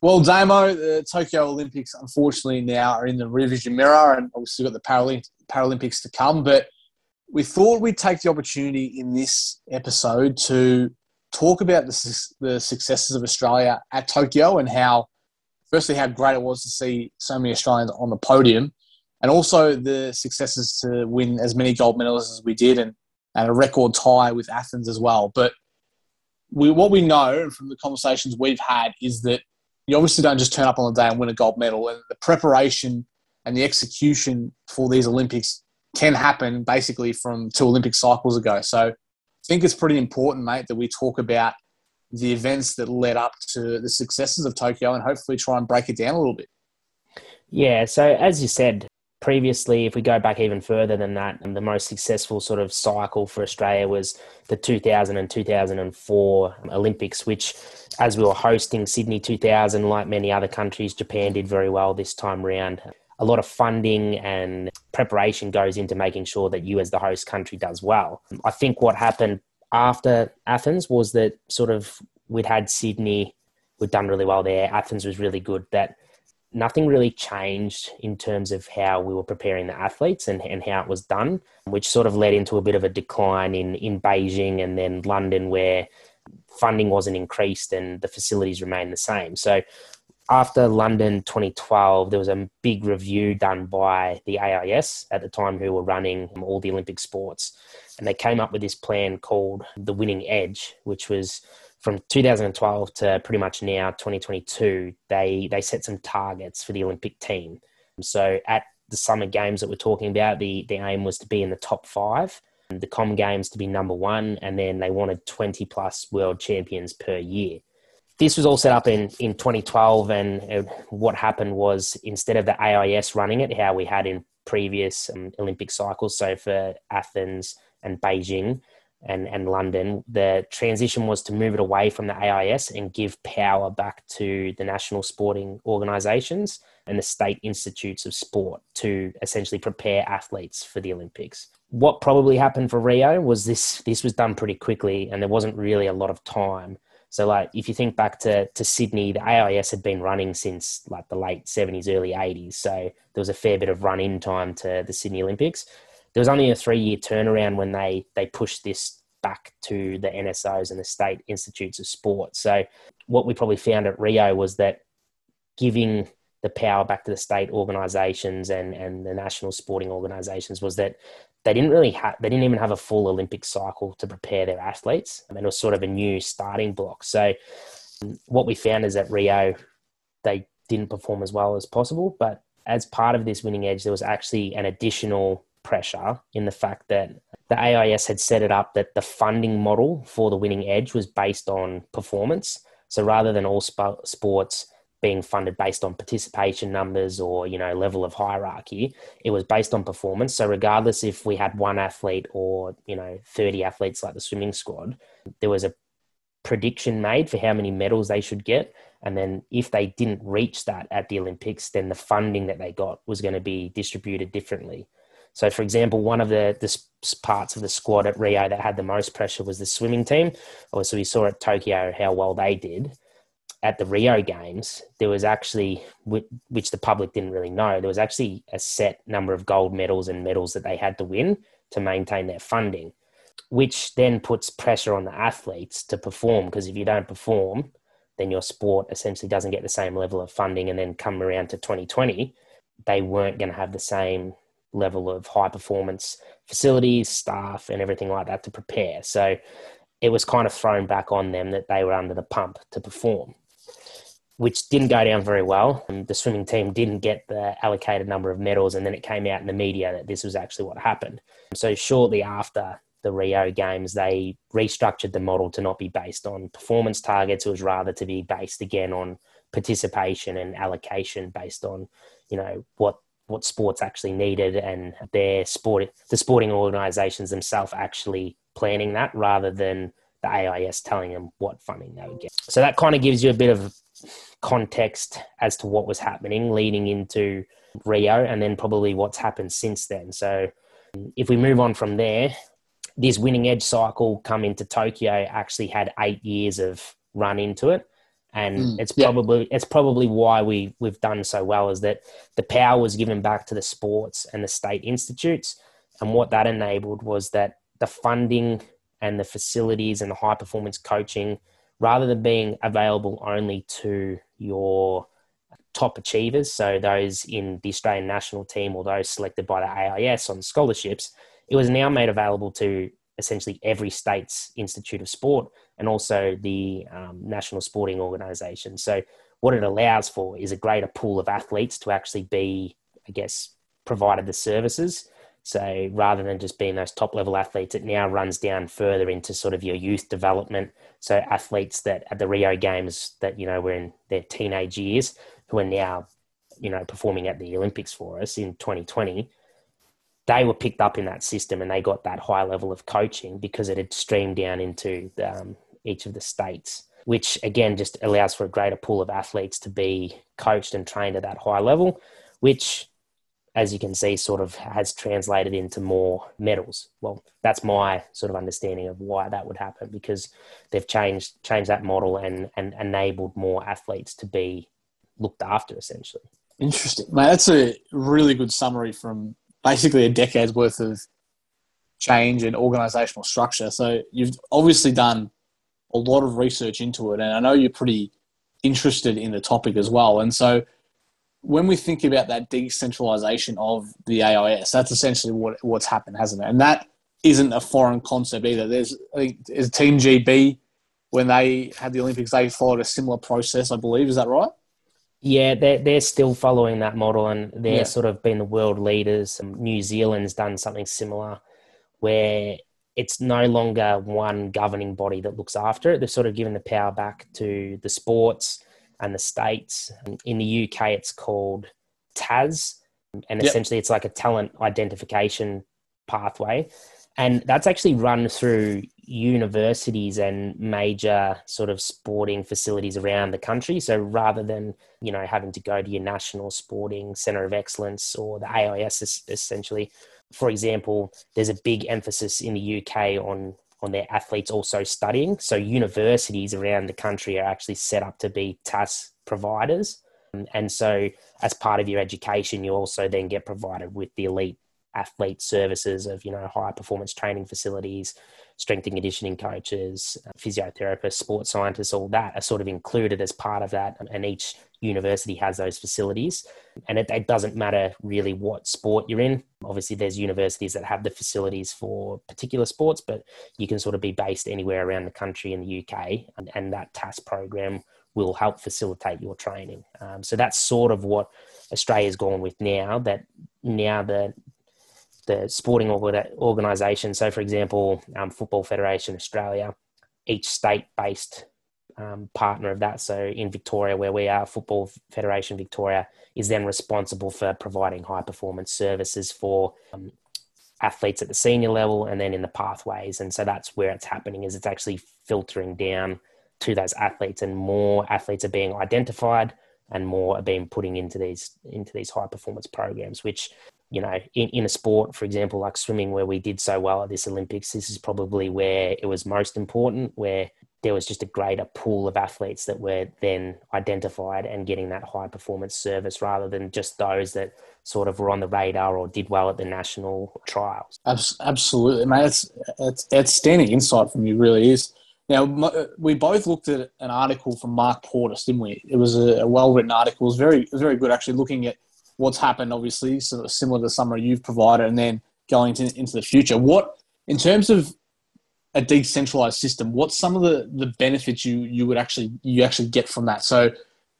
Well, Damo, the Tokyo Olympics unfortunately now are in the revision mirror, and obviously we've got the Paralympics to come. But we thought we'd take the opportunity in this episode to talk about the, the successes of Australia at Tokyo and how, firstly, how great it was to see so many Australians on the podium, and also the successes to win as many gold medals as we did, and, and a record tie with Athens as well. But we, what we know from the conversations we've had is that you obviously don't just turn up on the day and win a gold medal. And the preparation and the execution for these Olympics can happen basically from two Olympic cycles ago. So I think it's pretty important, mate, that we talk about the events that led up to the successes of Tokyo and hopefully try and break it down a little bit. Yeah, so as you said, previously, if we go back even further than that, the most successful sort of cycle for Australia was the 2000 and 2004 Olympics, which, as we were hosting Sydney 2000, like many other countries, Japan did very well this time round. A lot of funding and preparation goes into making sure that you, as the host country, does well. I think what happened after Athens was that sort of we'd had Sydney, we'd done really well there. Athens was really good. That nothing really changed in terms of how we were preparing the athletes and, and how it was done, which sort of led into a bit of a decline in, in Beijing and then London, where funding wasn't increased and the facilities remained the same. So after London 2012, there was a big review done by the AIS at the time who were running all the Olympic sports. And they came up with this plan called the Winning Edge, which was from 2012 to pretty much now 2022 they they set some targets for the olympic team. So at the summer games that we're talking about the the aim was to be in the top five the com games to be number one and then they wanted 20 plus world champions per year. This was all set up in, in 2012 and what happened was instead of the ais running it how we had in previous um, olympic cycles so for athens and beijing and, and London, the transition was to move it away from the AIS and give power back to the national sporting organisations and the state institutes of sport to essentially prepare athletes for the Olympics. What probably happened for Rio was this this was done pretty quickly and there wasn't really a lot of time. So like if you think back to, to Sydney, the AIS had been running since like the late 70s, early 80s. So there was a fair bit of run in time to the Sydney Olympics there was only a three year turnaround when they they pushed this back to the NSOs and the state institutes of sport. So what we probably found at Rio was that giving the power back to the state organisations and and the national sporting organisations was that they didn't really have they didn't even have a full Olympic cycle to prepare their athletes. I mean, it was sort of a new starting block. So what we found is that Rio they didn't perform as well as possible, but as part of this winning edge, there was actually an additional pressure in the fact that the AIS had set it up that the funding model for the winning edge was based on performance. So rather than all sp- sports being funded based on participation numbers or you know level of hierarchy, it was based on performance. So regardless if we had one athlete or you know 30 athletes like the swimming squad, there was a prediction made for how many medals they should get. And then if they didn't reach that at the Olympics, then the funding that they got was going to be distributed differently. So, for example, one of the, the parts of the squad at Rio that had the most pressure was the swimming team. Obviously, we saw at Tokyo how well they did. At the Rio Games, there was actually, which the public didn't really know, there was actually a set number of gold medals and medals that they had to win to maintain their funding, which then puts pressure on the athletes to perform. Because if you don't perform, then your sport essentially doesn't get the same level of funding. And then come around to 2020, they weren't going to have the same level of high performance facilities, staff, and everything like that to prepare. So it was kind of thrown back on them that they were under the pump to perform, which didn't go down very well. And the swimming team didn't get the allocated number of medals, and then it came out in the media that this was actually what happened. So shortly after the Rio Games, they restructured the model to not be based on performance targets. It was rather to be based again on participation and allocation based on, you know, what what sports actually needed and their sport the sporting organizations themselves actually planning that rather than the AIS telling them what funding they would get. So that kind of gives you a bit of context as to what was happening leading into Rio and then probably what's happened since then. So if we move on from there, this winning edge cycle come into Tokyo actually had eight years of run into it. And mm, it's probably yeah. it's probably why we we've done so well is that the power was given back to the sports and the state institutes, and what that enabled was that the funding and the facilities and the high performance coaching, rather than being available only to your top achievers, so those in the Australian national team or those selected by the AIS on scholarships, it was now made available to essentially every state's institute of sport and also the um, national sporting organisation. So what it allows for is a greater pool of athletes to actually be, I guess, provided the services. So rather than just being those top level athletes, it now runs down further into sort of your youth development. So athletes that at the Rio Games that you know were in their teenage years who are now, you know, performing at the Olympics for us in 2020, they were picked up in that system and they got that high level of coaching because it had streamed down into the, um, each of the states, which again just allows for a greater pool of athletes to be coached and trained at that high level, which as you can see, sort of has translated into more medals. Well, that's my sort of understanding of why that would happen because they've changed changed that model and and enabled more athletes to be looked after essentially. Interesting, mate. That's a really good summary from basically a decade's worth of change and organizational structure. So you've obviously done a lot of research into it, and I know you're pretty interested in the topic as well. And so when we think about that decentralization of the AIS, that's essentially what what's happened, hasn't it? And that isn't a foreign concept either. There's I think Team GB when they had the Olympics, they followed a similar process, I believe. Is that right? Yeah, they're, they're still following that model and they're yeah. sort of been the world leaders. New Zealand's done something similar where it's no longer one governing body that looks after it. They've sort of given the power back to the sports and the states. In the UK, it's called TASS, and yep. essentially it's like a talent identification pathway. And that's actually run through universities and major sort of sporting facilities around the country. So rather than, you know, having to go to your national sporting center of excellence or the AIS essentially, for example, there's a big emphasis in the UK on on their athletes also studying. So universities around the country are actually set up to be TASS providers. And so as part of your education, you also then get provided with the elite athlete services of, you know, high performance training facilities, strength and conditioning coaches, physiotherapists, sports scientists, all that are sort of included as part of that. And each university has those facilities. And it, it, doesn't matter really what sport you're in. Obviously, there's universities that have the facilities for particular sports, but you can sort of be based anywhere around the country in the UK. And, and that TASS program will help facilitate your training. Um, so that's sort of what Australia's gone with now. That now the the sporting organisation. So, for example, um, Football Federation Australia, each state-based um, partner of that. So, in Victoria, where we are, Football Federation Victoria is then responsible for providing high-performance services for um, athletes at the senior level, and then in the pathways. And so that's where it's happening. Is it's actually filtering down to those athletes, and more athletes are being identified and more are being putting into these into these high performance programs which you know, in, in a sport, for example, like swimming, where we did so well at this Olympics, this is probably where it was most important, where there was just a greater pool of athletes that were then identified and getting that high performance service rather than just those that sort of were on the radar or did well at the national trials. Absolutely, mate. It's, it's outstanding insight from you, really is. Now, we both looked at an article from Mark Portis, didn't we? It was a, a well written article. It was very, very good, actually, looking at what's happened, obviously, of similar to the summary you've provided, and then going into, into the future. What, in terms of a decentralized system, what's some of the, the benefits you, you would actually you actually get from that? So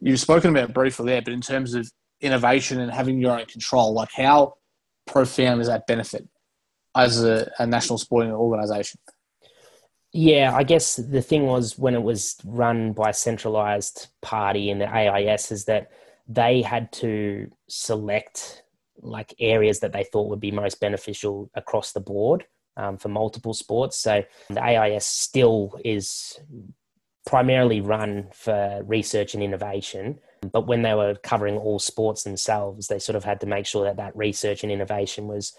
you've spoken about briefly there, but in terms of innovation and having your own control, like how profound is that benefit as a, a national sporting organization? Yeah, I guess the thing was when it was run by a centralized party in the AIS is that they had to select like areas that they thought would be most beneficial across the board um, for multiple sports. So the AIS still is primarily run for research and innovation, But when they were covering all sports themselves, they sort of had to make sure that that research and innovation was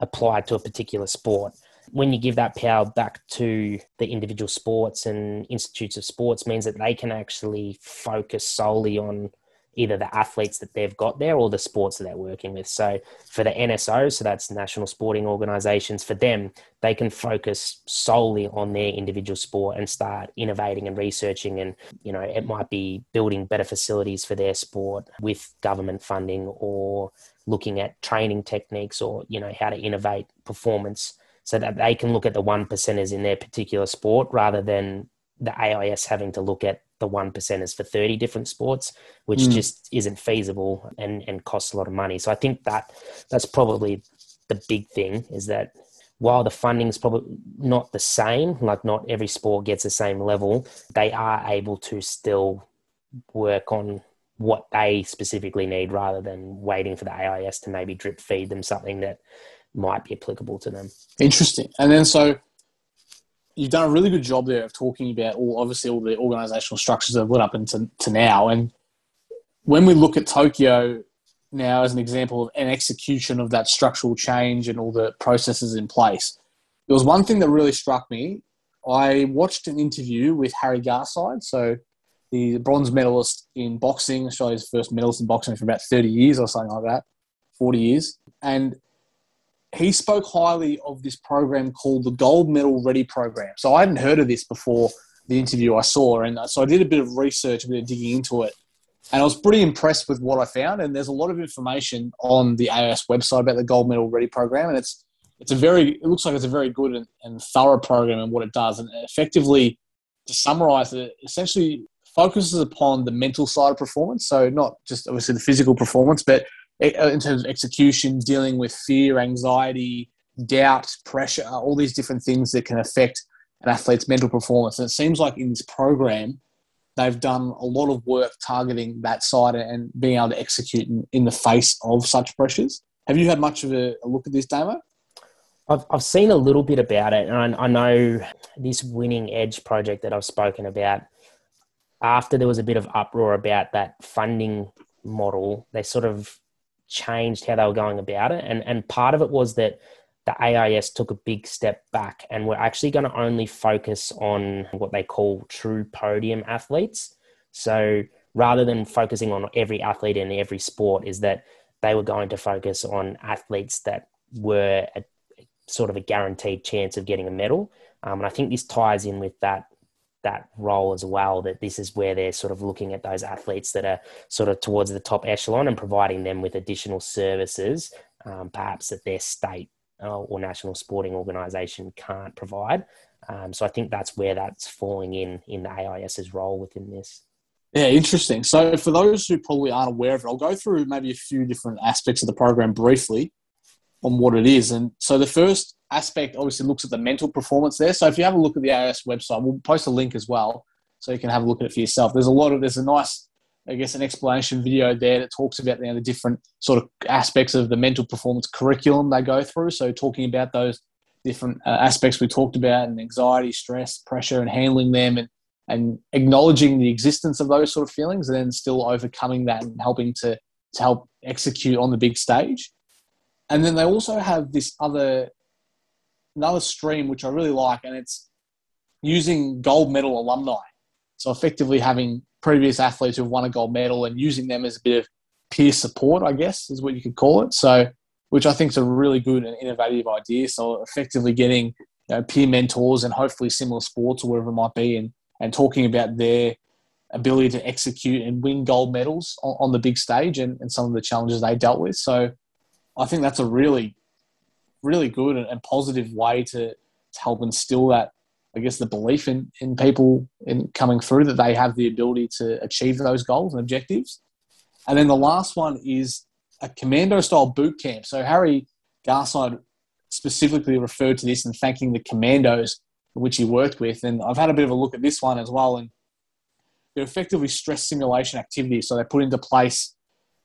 applied to a particular sport. When you give that power back to the individual sports and institutes of sports, means that they can actually focus solely on either the athletes that they've got there or the sports that they're working with. So for the NSO, so that's national sporting organizations, for them, they can focus solely on their individual sport and start innovating and researching. And, you know, it might be building better facilities for their sport with government funding or looking at training techniques or, you know, how to innovate performance so that they can look at the one percenters in their particular sport rather than the AIS having to look at the one percenters for 30 different sports, which mm. just isn't feasible and, and costs a lot of money. So I think that that's probably the big thing is that while the funding is probably not the same, like not every sport gets the same level, they are able to still work on what they specifically need rather than waiting for the AIS to maybe drip feed them something that might be applicable to them. Interesting. And then so you've done a really good job there of talking about all obviously all the organizational structures that have led up into to now. And when we look at Tokyo now as an example of an execution of that structural change and all the processes in place, there was one thing that really struck me. I watched an interview with Harry Garside, so the bronze medalist in boxing, Australia's first medalist in boxing for about 30 years or something like that, 40 years. And he spoke highly of this program called the Gold Medal Ready Program. So I hadn't heard of this before the interview I saw, and so I did a bit of research, a bit of digging into it, and I was pretty impressed with what I found. And there's a lot of information on the AIS website about the Gold Medal Ready Program, and it's it's a very it looks like it's a very good and, and thorough program and what it does, and effectively to summarize it, essentially focuses upon the mental side of performance. So not just obviously the physical performance, but uh, Uh, in terms of execution, dealing with fear, anxiety, doubt, pressure, all these different things that can affect an athlete's mental performance. And it seems like in this program, they've done a lot of work targeting that side and being able to execute in, in the face of such pressures. Have you had much of a, a look at this, Damo? I've, I've seen a little bit about it, and I, I know this Winning Edge project that I've spoken about. After there was a bit of uproar about that funding model, they sort of changed how they were going about it. And, and part of it was that the AIS took a big step back and we're actually going to only focus on what they call true podium athletes. So rather than focusing on every athlete in every sport, is that they were going to focus on athletes that were a, sort of a guaranteed chance of getting a medal. Um, and I think this ties in with that that role as well that this is where they're sort of looking at those athletes that are sort of towards the top echelon and providing them with additional services um, perhaps that their state uh, or national sporting organisation can't provide um, so i think that's where that's falling in in the ais's role within this yeah, interesting. So, for those who probably aren't aware of it, I'll go through maybe a few different aspects of the program briefly on what it is. And so, the first aspect obviously looks at the mental performance there. So if you have a look at the AIS website, we'll post a link as well so you can have a look at it for yourself. There's a lot of there's a nice I guess an explanation video there that talks about you know, the different sort of aspects of the mental performance curriculum they go through. So talking about those different uh, aspects we talked about and anxiety, stress, pressure, and handling them and and acknowledging the existence of those sort of feelings and then still overcoming that and helping to to help execute on the big stage. And then they also have this other another stream which I really like, and it's using gold medal alumni. So effectively having previous athletes who've won a gold medal and using them as a bit of peer support, I guess, is what you could call it. So, which I think is a really good and innovative idea. So effectively getting you know, peer mentors and hopefully similar sports or whatever it might be, and and talking about their ability to execute and win gold medals on, on the big stage and, and some of the challenges they dealt with. So I think that's a really really good and, positive way to, to help instill that, I guess, the belief in, in people in coming through that they have the ability to achieve those goals and objectives. And then the last one is a commando style boot camp. So Harry Garside specifically referred to this and thanking the commandos which he worked with. And I've had a bit of a look at this one as well. And they're effectively stress simulation activities. So they put into place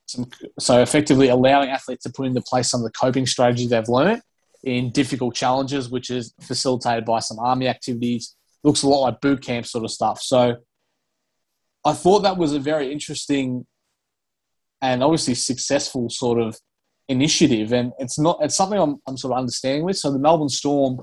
some, so effectively allowing athletes to put into place some of the coping strategies they've learned in difficult challenges, which is facilitated by some army activities. Looks a lot like boot camp sort of stuff. So I thought that was a very interesting and obviously successful sort of initiative. And it's not it's something I'm, I'm sort of understanding with. So the Melbourne Storm,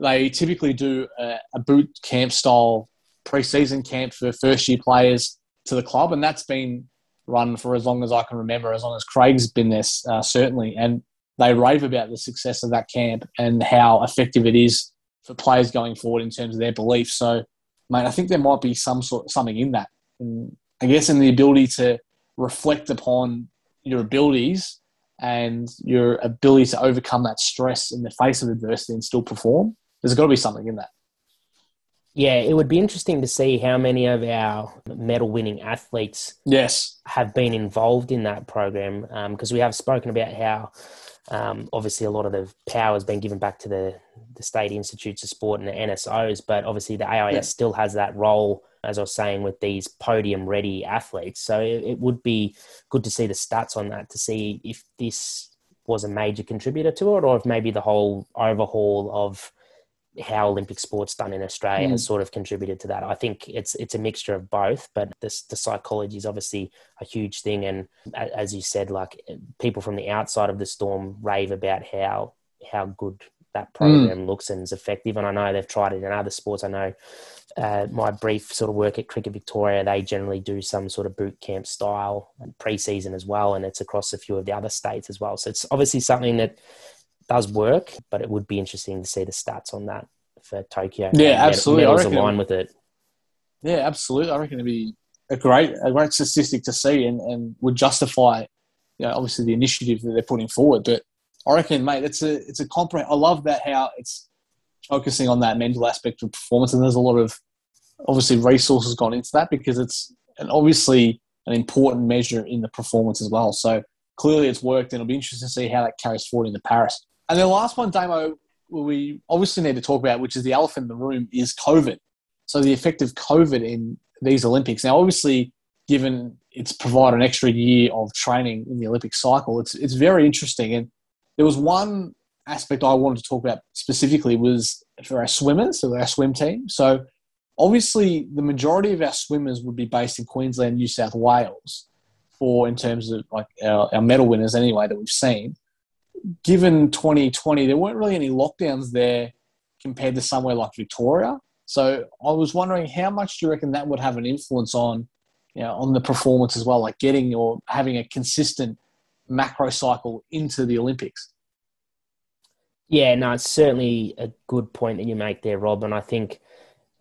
they typically do a, a boot camp style preseason camp for first year players to the club, and that's been run for as long as I can remember, as long as Craig's been there, uh, certainly. And they rave about the success of that camp and how effective it is for players going forward in terms of their beliefs. So, mate, I think there might be some sort something in that. And I guess in the ability to reflect upon your abilities and your ability to overcome that stress in the face of adversity and still perform. There's got to be something in that. Yeah, it would be interesting to see how many of our medal winning athletes yes have been involved in that program because um, we have spoken about how um, obviously a lot of the power has been given back to the, the state institutes of sport and the NSOs, but obviously the AIS yeah. still has that role, as I was saying, with these podium ready athletes. So it, it would be good to see the stats on that to see if this was a major contributor to it or if maybe the whole overhaul of how Olympic sports done in Australia mm. has sort of contributed to that. I think it's it's a mixture of both, but this, the psychology is obviously a huge thing. And as you said, like people from the outside of the storm rave about how how good that mm. program mm. looks and is effective. And I know they've tried it in other sports. I know uh, my brief sort of work at Cricket Victoria, they generally do some sort of boot camp style preseason as well, and it's across a few of the other states as well. So it's obviously something that does work, but it would be interesting to see the stats on that for Tokyo. Yeah, absolutely. Medals align with it. Yeah, absolutely. I reckon it'd be a great a great statistic to see and, and would justify, you know, obviously the initiative that they're putting forward. But I reckon, mate, it's a it's a comprehend. I love that how it's focusing on that mental aspect of performance, and there's a lot of obviously resources gone into that because it's and obviously an important measure in the performance as well. So clearly it's worked, and it'll be interesting to see how that carries forward into Paris. And the last one, Damo, we obviously need to talk about, which is the elephant in the room, is COVID. So the effect of COVID in these Olympics. Now, obviously, given it's provided an extra year of training in the Olympic cycle, it's it's very interesting. And there was one aspect I wanted to talk about specifically was for our swimmers, so our swim team. So obviously, the majority of our swimmers would be based in Queensland, New South Wales, for in terms of like our, our medal winners anyway that we've seen given 2020, there weren't really any lockdowns there compared to somewhere like Victoria. So I was wondering how much do you reckon that would have an influence on, you know, on the performance as well, like getting or having a consistent macro cycle into the Olympics? Yeah, no, it's certainly a good point that you make there, Rob. And I think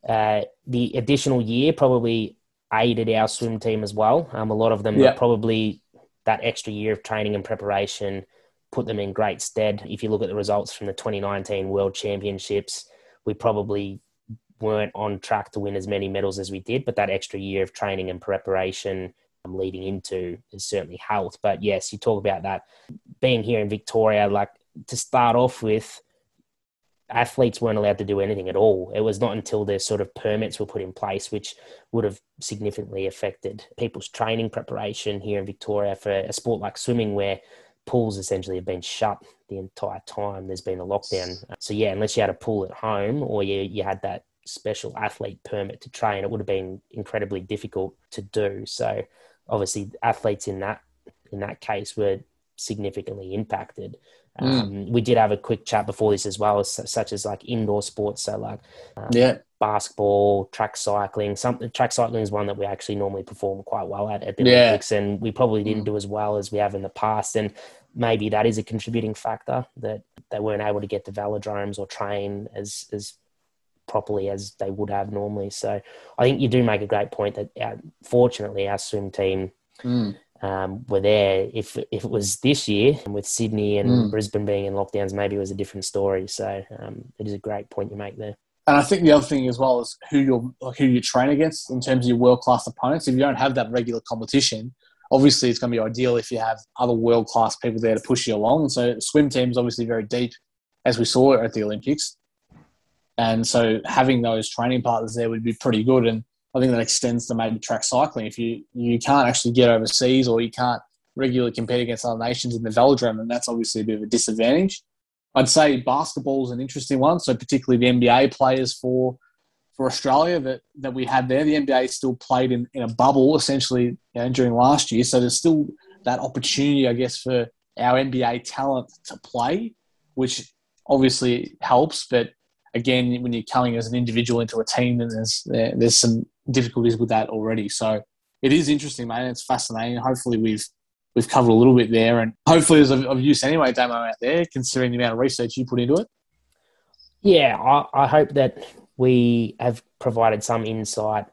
uh, the additional year probably aided our swim team as well. Um, a lot of them yeah. probably that extra year of training and preparation – put them in great stead. If you look at the results from the 2019 World Championships, we probably weren't on track to win as many medals as we did, but that extra year of training and preparation um, leading into has certainly helped. But yes, you talk about that being here in Victoria, like to start off with, athletes weren't allowed to do anything at all. It was not until the sort of permits were put in place, which would have significantly affected people's training preparation here in Victoria for a sport like swimming, where pools essentially have been shut the entire time there's been a lockdown. So yeah, unless you had a pool at home or you, you had that special athlete permit to train, it would have been incredibly difficult to do. So obviously athletes in that in that case were significantly impacted. Mm. Um, we did have a quick chat before this as well, such as like indoor sports. So like um, yeah, basketball, track cycling. Some track cycling is one that we actually normally perform quite well at at the yeah. Olympics, and we probably didn't mm. do as well as we have in the past. And maybe that is a contributing factor that they weren't able to get to velodromes or train as as properly as they would have normally. So I think you do make a great point that our, fortunately our swim team mm. um, were there. If if it was this year with Sydney and mm. Brisbane being in lockdowns, maybe it was a different story. So um, it is a great point you make there. And I think the other thing as well is who you're like who you train against in terms of your world class opponents. If you don't have that regular competition, obviously it's going to be ideal if you have other world class people there to push you along. So swim team is obviously very deep, as we saw at the Olympics. And so having those training partners there would be pretty good. And I think that extends to maybe track cycling. If you, you can't actually get overseas or you can't regularly compete against other nations in the velodrome, then that's obviously a bit of a disadvantage. I'd say basketball is an interesting one. So particularly the NBA players for for Australia that, that we had there. The NBA still played in, in a bubble essentially you know, during last year, so there's still that opportunity, I guess, for our NBA talent to play, which obviously helps. But again, when you're coming as an individual into a team, then there's there's some difficulties with that already. So it is interesting, mate. It's fascinating. Hopefully, we've we've covered a little bit there, and hopefully, was of, of use anyway, Damo, out there, considering the amount of research you put into it. Yeah, I, I hope that we have provided some insight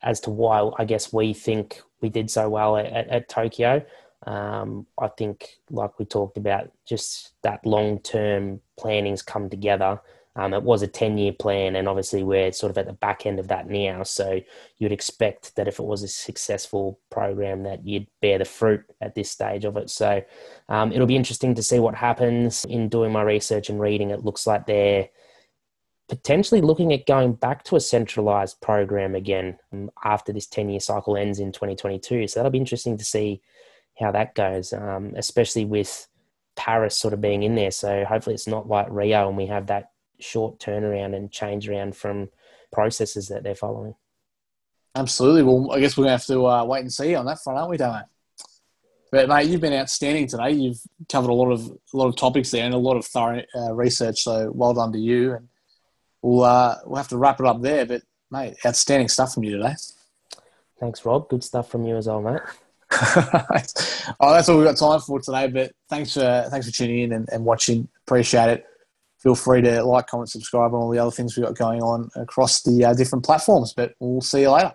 as to why I guess we think we did so well at, at, at Tokyo. Um, I think, like we talked about, just that long term planning's come together. Um, it was a 10 year plan, and obviously, we're sort of at the back end of that now. So, you'd expect that if it was a successful program, that you'd bear the fruit at this stage of it. So, um, it'll be interesting to see what happens. In doing my research and reading, it looks like they're potentially looking at going back to a centralized program again after this 10 year cycle ends in 2022. So, that'll be interesting to see how that goes, um, especially with Paris sort of being in there. So hopefully it's not like Rio and we have that short turnaround and change around from processes that they're following. Absolutely. Well, I guess we're going to have to uh, wait and see on that front, aren't we, Damo? But mate, you've been outstanding today. You've covered a lot of a lot of topics there and a lot of thorough uh, research. So well done to you. And we'll uh, we'll have to wrap it up there. But mate, outstanding stuff from you today. Thanks, Rob. Good stuff from you as well, mate. oh, that's all we've got time for today. But thanks for thanks for tuning in and, and watching. Appreciate it. Feel free to like, comment, subscribe and all the other things we've got going on across the uh, different platforms. But we'll see you later.